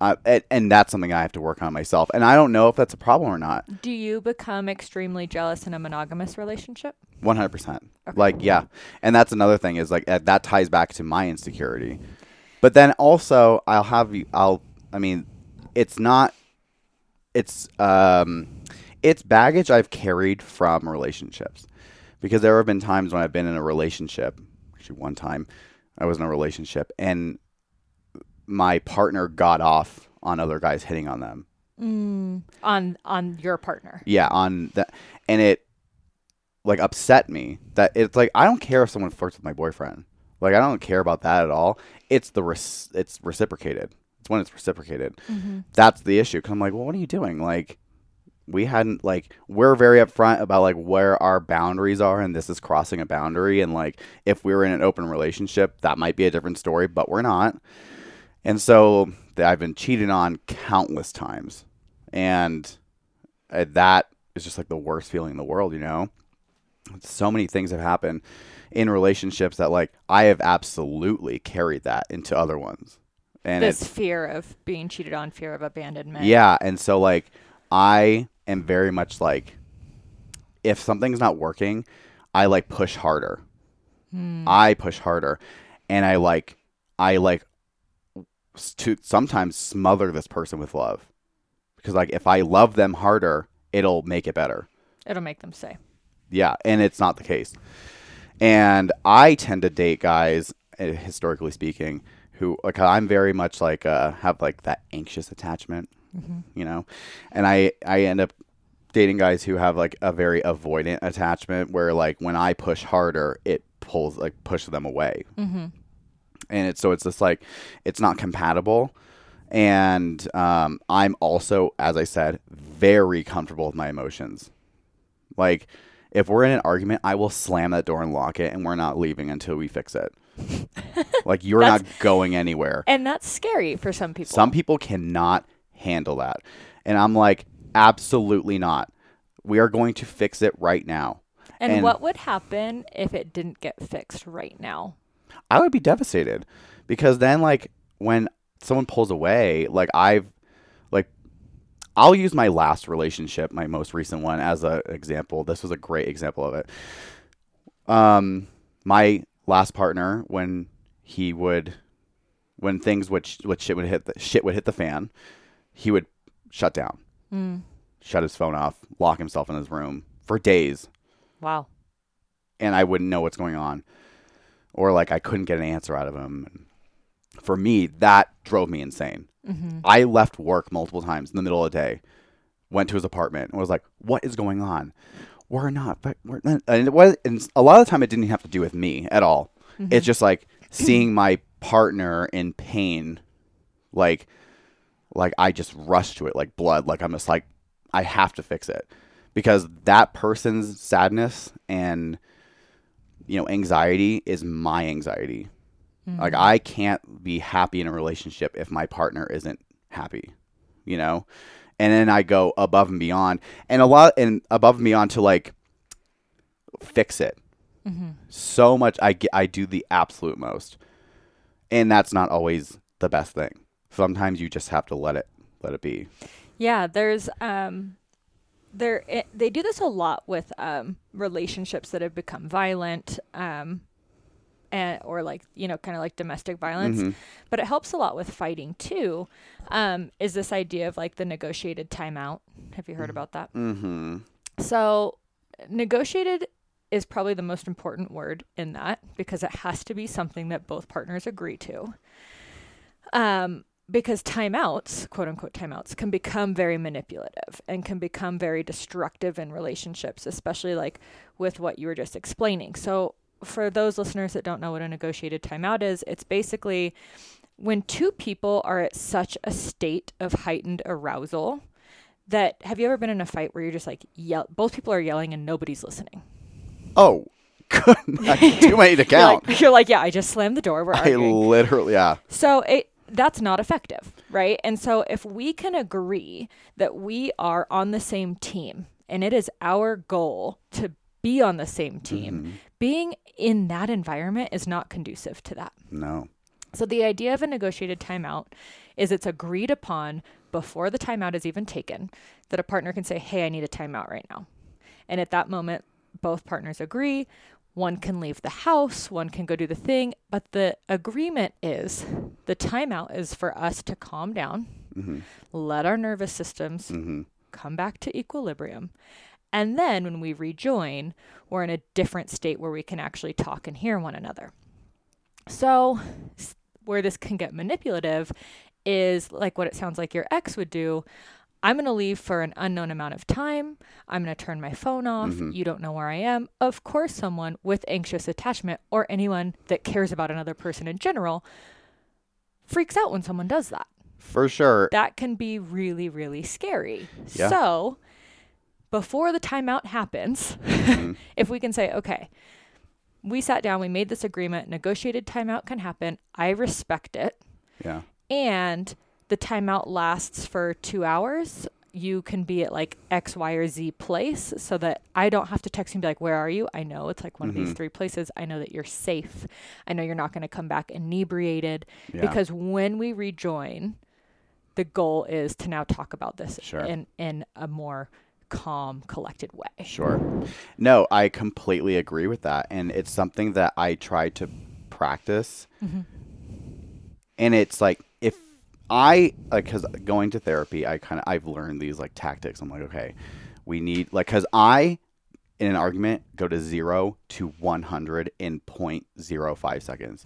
Uh, and, and that's something I have to work on myself, and I don't know if that's a problem or not. do you become extremely jealous in a monogamous relationship? One hundred percent. Okay. Like yeah, and that's another thing is like that ties back to my insecurity. But then also I'll have you. I'll. I mean, it's not. It's um, it's baggage I've carried from relationships, because there have been times when I've been in a relationship. Actually, one time I was in a relationship and my partner got off on other guys hitting on them. Mm, on on your partner. Yeah, on that, and it like upset me that it's like I don't care if someone flirts with my boyfriend. Like I don't care about that at all. It's the res- it's reciprocated. It's when it's reciprocated. Mm-hmm. That's the issue. Cause I'm like, well, what are you doing? Like, we hadn't like we're very upfront about like where our boundaries are, and this is crossing a boundary. And like, if we were in an open relationship, that might be a different story, but we're not. And so I've been cheated on countless times, and uh, that is just like the worst feeling in the world, you know. So many things have happened in relationships that like I have absolutely carried that into other ones, and This fear of being cheated on, fear of abandonment. yeah, and so like I am very much like if something's not working, I like push harder. I push harder and I like I like to sometimes smother this person with love. Because like if I love them harder, it'll make it better. It'll make them say. Yeah, and it's not the case. And I tend to date guys, eh, historically speaking, who like I'm very much like uh, have like that anxious attachment, you know, and I I end up dating guys who have like a very avoidant attachment, where like when I push harder, it pulls like pushes them away, Mm-hmm. and it's so it's just like it's not compatible. And um, I'm also, as I said, very comfortable with my emotions. Like, if we're in an argument, I will slam that door and lock it, and we're not leaving until we fix it. Like, you're not going anywhere. And that's scary for some people. Some people cannot handle that. And I'm like, absolutely not. We are going to fix it right now. and, and- what would happen if it didn't get fixed right now? I would be devastated because then like when someone pulls away, like I've like I'll use my last relationship, my most recent one as an example. This was a great example of it. Um my last partner when he would when things which would shit would hit the shit would hit the fan, he would shut down, Mm. shut his phone off, lock himself in his room for days Wow. and I wouldn't know what's going on, or like I couldn't get an answer out of him. For me, that drove me insane. Mm-hmm. I left work multiple times in the middle of the day, went to his apartment, and was like, "What is going on? We're not, but we're not." And it was, and a lot of the time, it didn't have to do with me at all. Mm-hmm. It's just like seeing my partner in pain, like, like I just rush to it like blood. Like I'm just like, I have to fix it because that person's sadness and you know anxiety is my anxiety mm-hmm. like i can't be happy in a relationship if my partner isn't happy you know and then i go above and beyond and a lot and above and beyond to like fix it. Mm-hmm. so much i get i do the absolute most. And that's not always the best thing. Sometimes you just have to let it let it be. Yeah, there's um there it, they do this a lot with um relationships that have become violent. Um and or like, you know, kind of like domestic violence. Mhm. But it helps a lot with fighting too. Um is this idea of like the negotiated timeout. Have you heard about that? mm-hmm So, negotiated is probably the most important word in that because it has to be something that both partners agree to. Um, because timeouts, quote unquote timeouts, can become very manipulative and can become very destructive in relationships, especially like with what you were just explaining. So, for those listeners that don't know what a negotiated timeout is, it's basically when two people are at such a state of heightened arousal that have you ever been in a fight where you're just like yell both people are yelling and nobody's listening oh good too many to you're count like, you're like yeah i just slammed the door we're I literally, yeah. so it that's not effective right and so if we can agree that we are on the same team and it is our goal to be on the same team Mm-hmm. Being in that environment is not conducive to that No. So the idea of a negotiated timeout is it's agreed upon before the timeout is even taken that a partner can say, "Hey, I need a timeout right now." And at that moment, both partners agree. One can leave the house, one can go do the thing, but the agreement is the timeout is for us to calm down, Mm-hmm. let our nervous systems Mm-hmm. come back to equilibrium. And then when we rejoin, we're in a different state where we can actually talk and hear one another. So, where this can get manipulative is like what it sounds like your ex would do. I'm going to leave for an unknown amount of time. I'm going to turn my phone off. Mhm. You don't know where I am. Of course, someone with anxious attachment or anyone that cares about another person in general freaks out when someone does that For sure. that can be really, really scary. Yeah. So, before the timeout happens, Mhm. if we can say, okay, we sat down, we made this agreement, negotiated timeout can happen. I respect it. Yeah. And the timeout lasts for two hours. You can be at like X, Y, or Z place so that I don't have to text you and be like, Where are you? I know it's like one of these Mhm. three places. I know that you're safe. I know you're not going to come back inebriated Yeah. because when we rejoin, the goal is to now talk about this Sure. in in a more calm, collected way. Sure. No, I completely agree with that. And it's something that I try to practice. Mm-hmm. And it's like, if I, like, because going to therapy, I kind of, I've learned these like tactics. I'm like, okay, we need, like, because I, in an argument, go to zero to 100 in 0.05 seconds.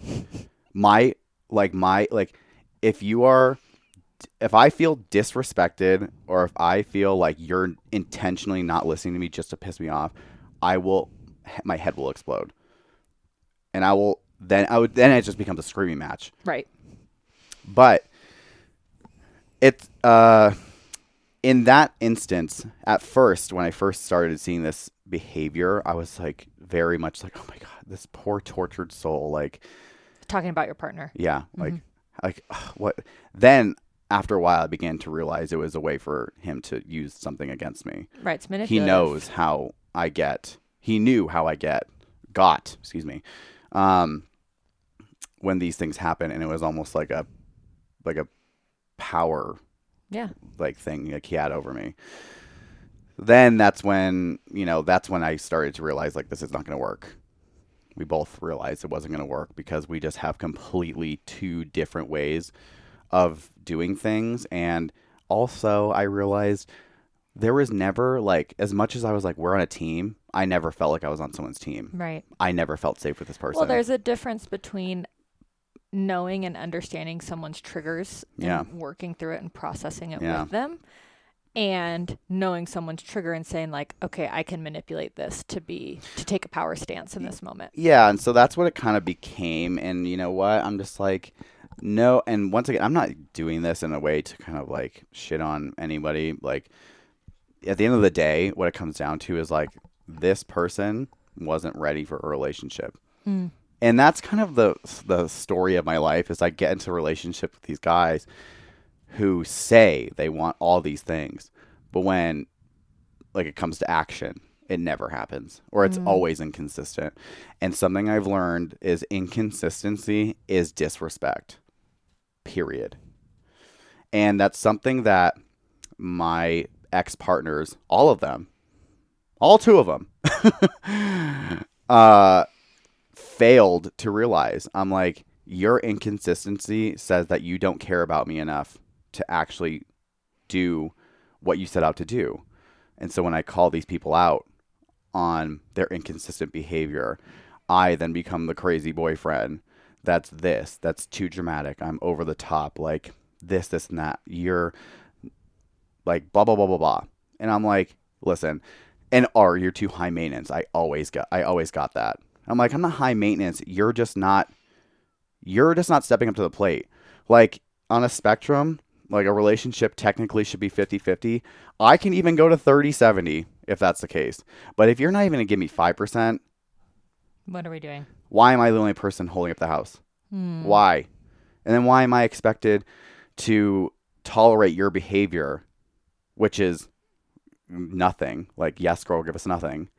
My, like, my, like, if you are, if I feel disrespected or if I feel like you're intentionally not listening to me just to piss me off, I will my head will explode. And I will then I would then it just becomes a screaming match. Right. But it's uh in that instance, at first when I first started seeing this behavior, I was like very much like, "Oh my god, this poor tortured soul." Like Talking about your partner. yeah, like like ugh, what? Then after a while, I began to realize it was a way for him to use something against me. Right. It's He knows how I get. He knew how I get got. Excuse me. Um, when these things happen, and it was almost like a like a power Yeah. like thing like he had over me. Then that's when you know that's when I started to realize like this is not going to work. We both realized it wasn't going to work because we just have completely two different ways of doing things, and also I realized there was never like as much as I was like we're on a team. I never felt like I was on someone's team. Right. I never felt safe with this person. Well, there's a difference between knowing and understanding someone's triggers Yeah. working through it and processing it Yeah. with them and knowing someone's trigger and saying like okay i can manipulate this to be to take a power stance in this moment Yeah, and so that's what it kind of became. And you know what? I'm just like, no. And once again, I'm not doing this in a way to kind of like shit on anybody. Like, at the end of the day, what it comes down to is like, this person wasn't ready for a relationship. Hmm. And that's kind of the the story of my life. Is I get into a relationship with these guys who say they want all these things, but when like it comes to action, it never happens or it's hmm. always inconsistent. And something I've learned is inconsistency is disrespect. Period. And that's something that my ex partners, all of them, all two of them, uh, failed to realize. I'm like, your inconsistency says that you don't care about me enough to actually do what you set out to do. And so when I call these people out on their inconsistent behavior, I then become the crazy boyfriend. That's this. That's too dramatic. I'm over the top. Like this, this, and that. You're like blah blah blah blah blah. And I'm like, listen, and are you're too high maintenance. I always got I always got that. I'm like, I'm not high maintenance. You're just not you're just not stepping up to the plate. Like on a spectrum, like a relationship technically should be 50-50. I can even go to 30-70 if that's the case. But if you're not even going to give me 5%, what are we doing why am I the only person holding up the house? Hmm. Why? And then why am I expected to tolerate your behavior, which is nothing? Like, yes, girl, give us nothing.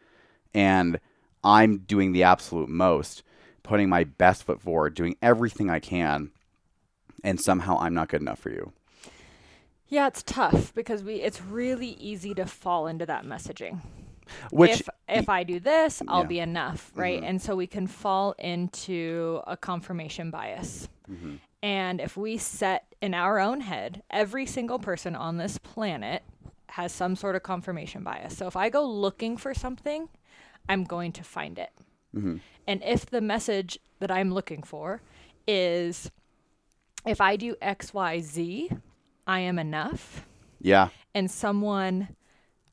And I'm doing the absolute most, putting my best foot forward, doing everything I can, and somehow I'm not good enough for you. yeah it's tough because we it's really easy to fall into that messaging Which, if if I do this, I'll Yeah. Mm-hmm. be enough, right? And so we can fall into a confirmation bias. Mm-hmm. And if we set in our own head, every single person on this planet has some sort of confirmation bias. So if I go looking for something, I'm going to find it. Mm-hmm. And if the message that I'm looking for is if I do X, Y, Z, I am enough yeah, and someone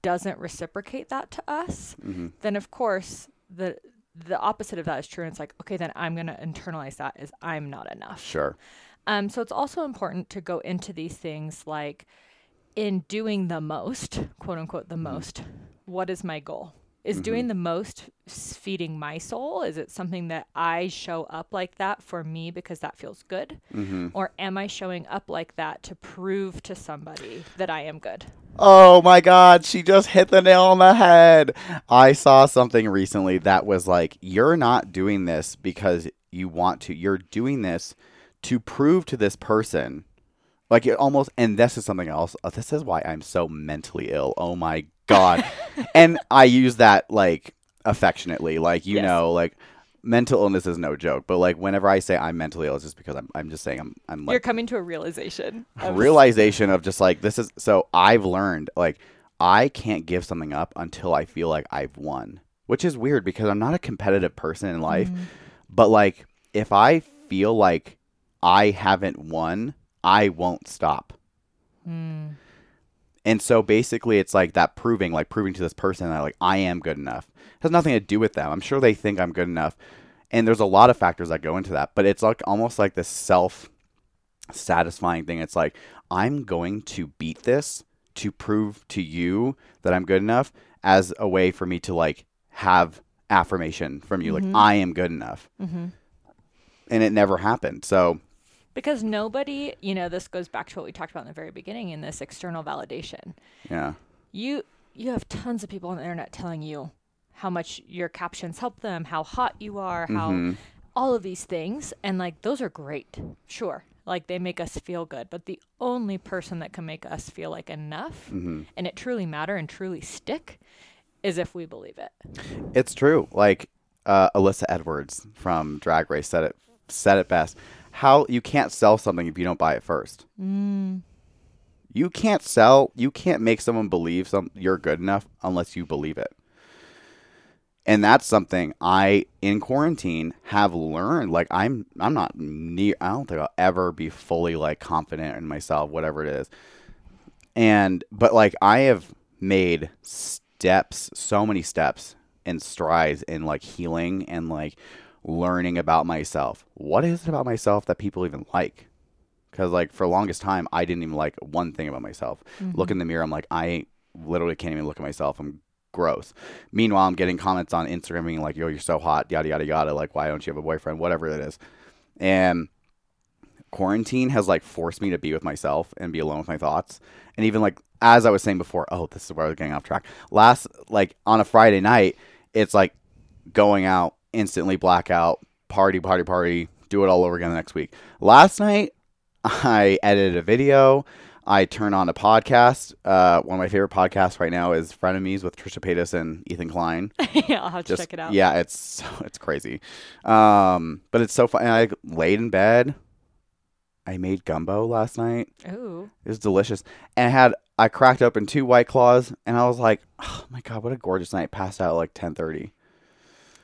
doesn't reciprocate that to us, Mm-hmm. then of course the the opposite of that is true. And it's like, okay, then I'm gonna internalize that as I'm not enough. sure. Um, so it's also important to go into these things like in doing the most, quote unquote, the most. What is my goal? Is doing the most feeding my soul? Is it something that I show up like that for me because that feels good? Or am I showing up like that to prove to somebody that I am good? Oh my god, she just hit the nail on the head. I saw something recently that was like, you're not doing this because you want to. You're doing this to prove to this person. Like it almost and this is something else. uh, This is why I'm so mentally ill. Oh my god. and I use that like affectionately, like you Yes. know, like mental illness is no joke. But like whenever I say I'm mentally ill, it's just because I'm I'm just saying I'm I'm You're coming to a realization. of- realization of just like this is so I've learned like I can't give something up until I feel like I've won, which is weird because I'm not a competitive person in life. Mm. But like if I feel like I haven't won, I won't stop. Mm. And so basically it's like that proving, like proving to this person that like I am good enough. Has nothing to do with them. I'm sure they think I'm good enough. And there's a lot of factors that go into that, but it's like almost like this self satisfying thing. It's like I'm going to beat this to prove to you that I'm good enough as a way for me to like have affirmation from you Mhm. like I am good enough. hmm And it never happened. So, Because nobody, you know, this goes back to what we talked about in the very beginning in this external validation. yeah. You you have tons of people on the internet telling you how much your captions help them, how hot you are, how Mhm. all of these things and like those are great. Sure. Like they make us feel good, but the only person that can make us feel like enough Mhm. and it truly matter and truly stick is if we believe it. It's true. Like uh, Alyssa Edwards from Drag Race said it said it best. How you can't sell something if you don't buy it first. Mm. You can't sell. You can't make someone believe some you're good enough unless you believe it. And that's something I in quarantine have learned. Like I'm I'm not near. I don't think I'll ever be fully like confident in myself, whatever it is. And but like I have made steps, so many steps and strides in like healing and like learning about myself. What is it about myself that people even like? Because like for the longest time, I didn't even like one thing about myself. Look mm-hmm. in the mirror, I'm like, I literally can't even look at myself. I'm gross. Meanwhile, I'm getting comments on Instagram being like, "Yo, you're so hot," yada yada yada. Like, why don't you have a boyfriend? Whatever it is. And quarantine has like forced me to be with myself and be alone with my thoughts. And even like as I was saying before, oh, this is where I was getting off track. Last like on a Friday night, it's like going out, instantly blackout, party, party, party, do it all over again the next week. Last night, I edited a video. I turn on a podcast. Uh, one of my favorite podcasts right now is Frenemies with Trisha Paytas and Ethan Klein. yeah, I'll have to check it out. yeah, it's so, it's crazy, um, but it's so fun. And I laid in bed. I made gumbo last night. Ooh. It was delicious, and I had I cracked open two white claws, and I was like, "Oh my god, what a gorgeous night!" Passed out at like ten thirty,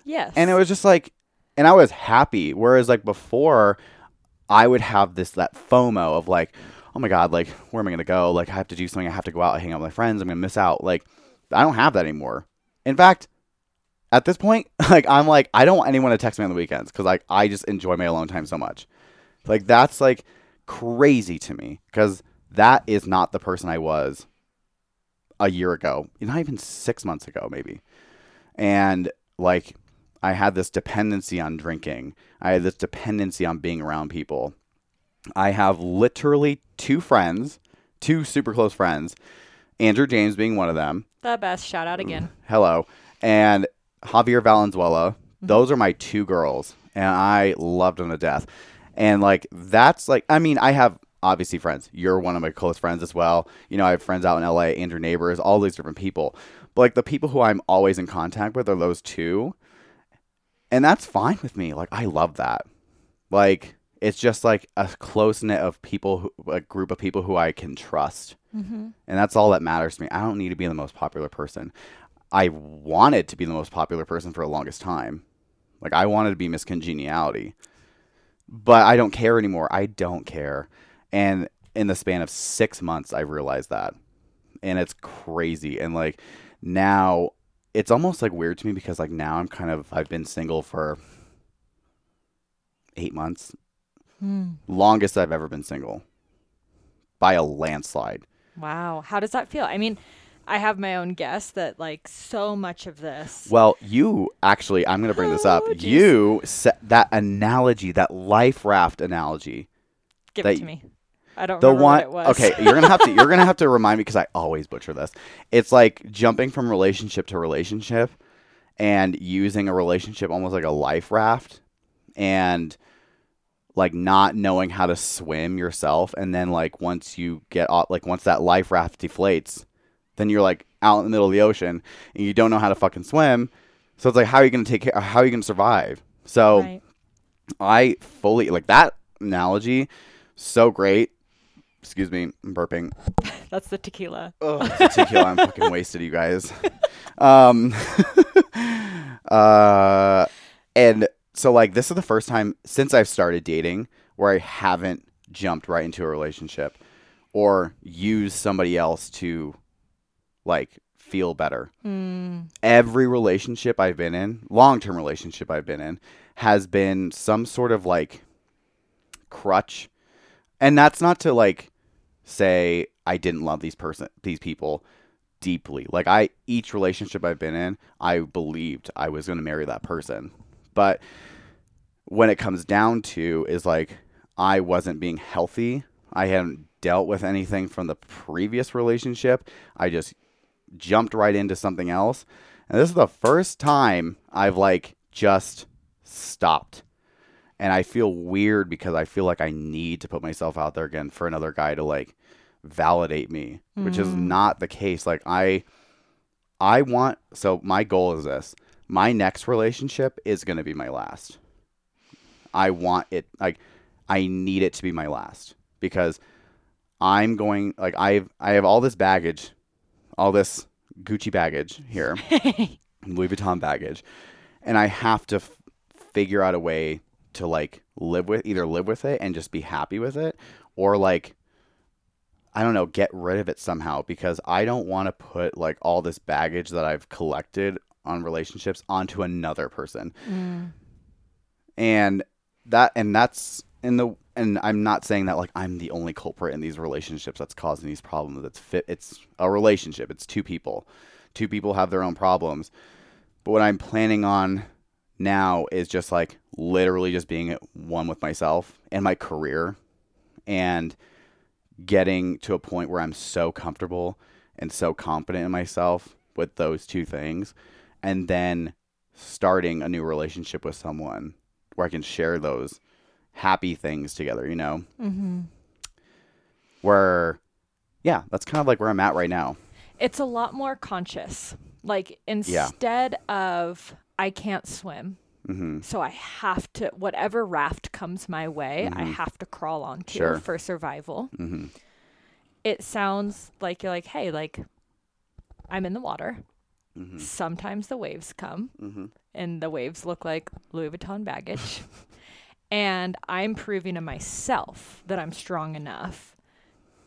Yes. and it was just like, and I was happy. Whereas like before, I would have this that FOMO of like, "Oh my god, like where am I gonna go? Like I have to do something. I have to go out, and hang out with my friends. I'm gonna miss out." Like I don't have that anymore. In fact, at this point, like I'm like I don't want anyone to text me on the weekends because like I just enjoy my alone time so much. Like that's like crazy to me because that is not the person I was a year ago, not even six months ago, maybe. And like I had this dependency on drinking. I had this dependency on being around people. I have literally two friends, two super close friends, Andrew James being one of them the best. Shout out again. hello, and Javier Valenzuela. Mm-hmm. Those are my two girls, and I loved them to death. And like that's like, I mean, I have obviously friends. You're one of my close friends as well. You know, I have friends out in LA, Andrew Neighbors, all these different people. But like the people who I'm always in contact with are those two, and that's fine with me. Like I love that. Like it's just like a close knit of people, who, a group of people who I can trust. Mm-hmm. And that's all that matters to me. I don't need to be the most popular person. I wanted to be the most popular person for the longest time. Like I wanted to be Miss Congeniality. But I don't care anymore. I don't care. And in the span of 6 months I realized that. And it's crazy and like now it's almost like weird to me because like now I'm kind of I've been single for 8 months. Longest I've ever been single. By a landslide. Wow. How does that feel? I mean, I have my own guess that like so much of this. Well, you actually, I'm going to bring this up. Oh, you set that analogy, that life raft analogy. Give it to me. I don't The remember one, what it was. okay, you're gonna have to, you're gonna have to remind me because I always butcher this. It's like jumping from relationship to relationship, and using a relationship almost like a life raft, and like not knowing how to swim yourself, and then like once you get off, like once that life raft deflates, then you're like out in the middle of the ocean and you don't know how to fucking swim. So it's like, how are you going to take care? How are you going to survive? So Right. I fully like that analogy. So great. Excuse me, I'm burping. That's the tequila. Oh, tequila. I'm fucking wasted, you guys. Um, uh, and so like this is the first time since I've started dating where I haven't jumped right into a relationship or used somebody else to like feel better. Mm, Every relationship I've been in, long term relationship I've been in, has been some sort of like crutch. And that's not to like say I didn't love these person these people deeply. Like I each relationship I've been in, I believed I was going to marry that person. But when it comes down to is like I wasn't being healthy. I hadn't dealt with anything from the previous relationship. I just jumped right into something else. And this is the first time I've like just stopped. And I feel weird because I feel like I need to put myself out there again for another guy to like validate me, which is mm. not the case. Like I I want so my goal is this. My next relationship is going to be my last. I want it like I need it to be my last because I'm going like I've I have all this baggage, all this Gucci baggage here, Louis Vuitton baggage, and I have to f- figure out a way to like live with either live with it and just be happy with it or like I don't know, get rid of it somehow because I don't want to put like all this baggage that I've collected on relationships onto another person. mm, And that and that's in the and I'm not saying that like I'm the only culprit in these relationships that's causing these problems. It's fit it's a relationship. It's two people. Two people have their own problems. But what I'm planning on now is just like literally just being at one with myself and my career and getting to a point where I'm so comfortable and so confident in myself with those two things and then starting a new relationship with someone where I can share those happy things together, you know? mm-hmm. Where yeah, that's kind of like where I'm at right now. It's a lot more conscious. Like instead of I can't swim, Mhm. so I have to whatever raft comes my way, I Mhm. have to crawl onto Sure. for survival. Mhm. It sounds like you're like, hey, like I'm in the water. Mhm. Sometimes the waves come Mhm. and the waves look like Louis Vuitton baggage. and I'm proving to myself that I'm strong enough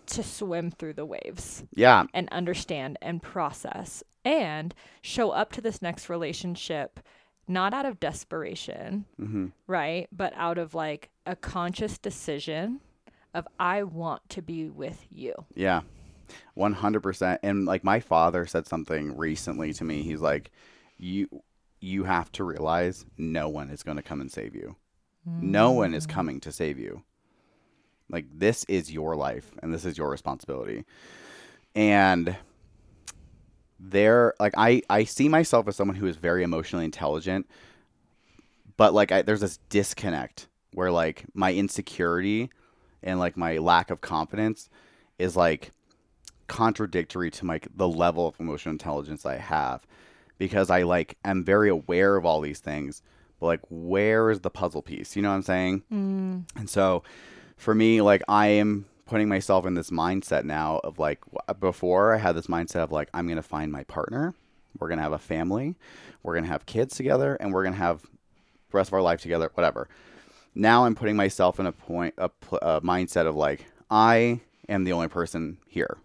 to swim through the waves Yeah. and understand and process and show up to this next relationship not out of desperation, Mhm. right? But out of like a conscious decision of I want to be with you. Yeah. 100% and like my father said something recently to me. He's like you you have to realize no one is going to come and save you. No one is mm. coming to save you. Like this is your life and this is your responsibility. And there like I I see myself as someone who is very emotionally intelligent, but like I, there's this disconnect where like my insecurity and like my lack of confidence is like contradictory to like the level of emotional intelligence I have because I like am very aware of all these things but like where is the puzzle piece? You know what I'm saying? Mm, and so for me like I am putting myself in this mindset now of like before I had this mindset of like I'm going to find my partner we're going to have a family we're going to have kids together and we're going to have the rest of our life together whatever. Now I'm putting myself in a point a, a mindset of like I am the only person here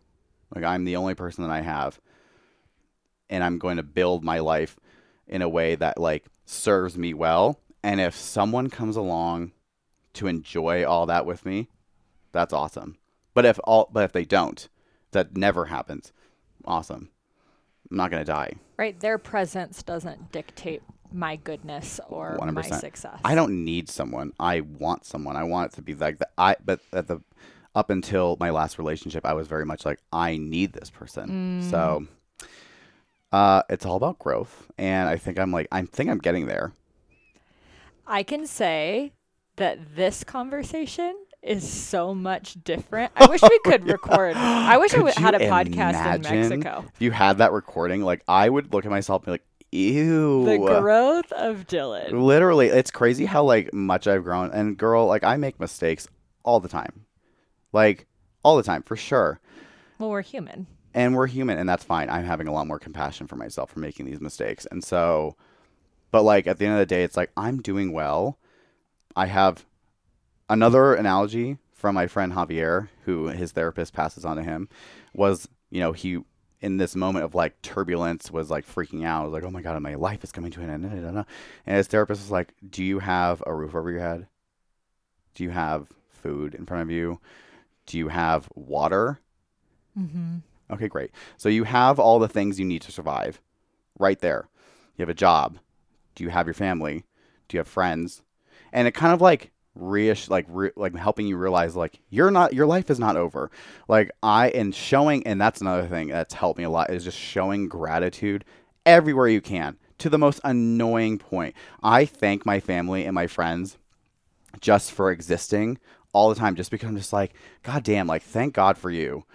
like I'm the only person that I have and I'm going to build my life in a way that like serves me well and if someone comes along to enjoy all that with me that's awesome but if all but if they don't that never happens awesome I'm not going to die right? Their presence doesn't dictate my goodness or my 100%. success. I don't need someone. I want someone. I want it to be like the I but at the up until my last relationship, I was very much like I need this person. Mm. So uh it's all about growth and I think I'm like I think I'm getting there. I can say that this conversation is so much different. I wish we could record. I wish I Could w- had a podcast in Mexico. If you had that recording, like I would look at myself and be like, ew. The growth of Dillon. Literally, it's crazy how like much I've grown. And girl, like I make mistakes all the time. Like all the time, for sure. Well, we're human. And we're human and that's fine. I'm having a lot more compassion for myself for making these mistakes. And so but like at the end of the day, it's like I'm doing well. I have another analogy from my friend Javier, who his therapist passes on to him, was, you know, he in this moment of like turbulence was like freaking out. Was like, oh my god, my life is coming to an end. da, da, da, da." And his therapist was like, do you have a roof over your head? Do you have food in front of you? Do you have water? Mm-hmm. Okay, great. So you have all the things you need to survive right there. You have a job. Do you have your family? Do you have friends? And it kind of like reish like re- like helping you realize like you're not your life is not over. Like I and showing and that's another thing that's helped me a lot is just showing gratitude everywhere you can to the most annoying point. I thank my family and my friends just for existing all the time just because I'm just like god damn like thank God for you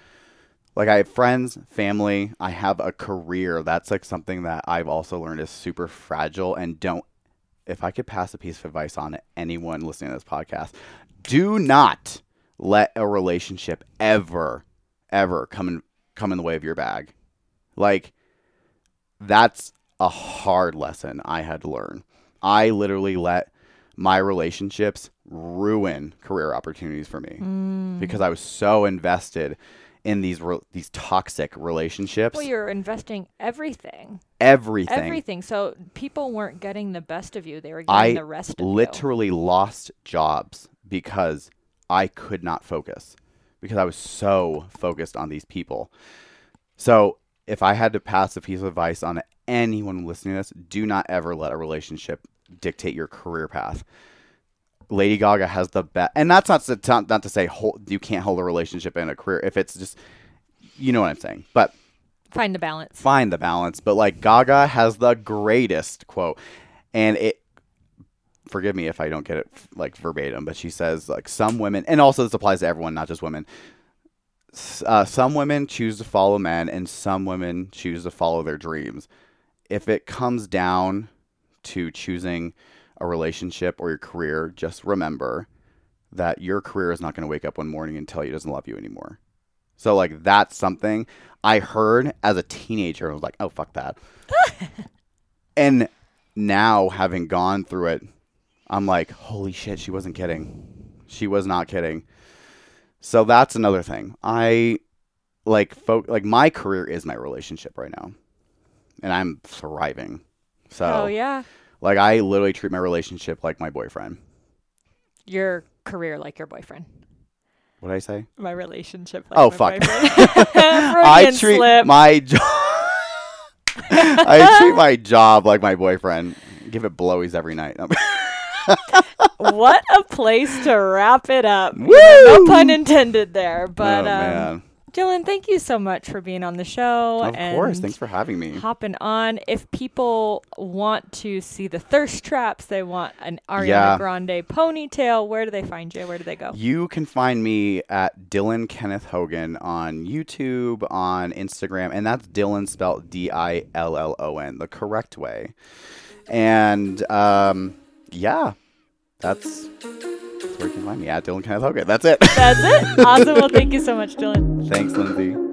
like I have friends, family, I have a career. That's like something that I've also learned is super fragile and don't if I could pass a piece of advice on anyone listening to this podcast, do not let a relationship ever ever come in come in the way of your bag. Like that's a hard lesson I had to learn. I literally let my relationships ruin career opportunities for me Mm. because I was so invested in these re- these toxic relationships. Well, you're investing everything. everything. Everything. So people weren't getting the best of you. They were I getting the rest of. I literally lost jobs because I could not focus because I was so focused on these people. So, if I had to pass a piece of advice on anyone listening to this, do not ever let a relationship dictate your career path. Lady Gaga has the best, and that's not to, not to say hold, you can't hold a relationship and a career if it's just, you know what I'm saying. But Find the balance. find the balance. But like Gaga has the greatest quote, and it. Forgive me if I don't get it like verbatim, but she says like some women, and also this applies to everyone, not just women. Uh, some women choose to follow men, and some women choose to follow their dreams. If it comes down to choosing a relationship or your career, just remember that your career is not going to wake up one morning and tell you it doesn't love you anymore. So like that's something I heard as a teenager and was like, "Oh fuck that." and now having gone through it, I'm like, "Holy shit, she wasn't kidding. She was not kidding." So that's another thing. I like fo- like my career is my relationship right now. And I'm thriving. So oh yeah. like I literally treat my relationship like my boyfriend. Your career like your boyfriend. What did I say? My relationship. Like Oh, my fuck. I treat slip. my job. I treat my job like my boyfriend. Give it blowies every night. what a place to wrap it up. Woo! No pun intended there. But oh um, man! Dillon, thank you so much for being on the show. Of course. Thanks for having me. hopping on. If people want to see the thirst traps, they want an Ariana Yeah. Grande ponytail, where do they find you? Where do they go? You can find me at Dillon Kenneth Hogan on YouTube, on Instagram, and that's Dillon spelled D I L L O N, the correct way. And um, yeah, that's, where you can find me at Dillon Kenneth Hogan. That's it. That's it. Awesome. Well, thank you so much, Dillon. Thanks, Lindsey.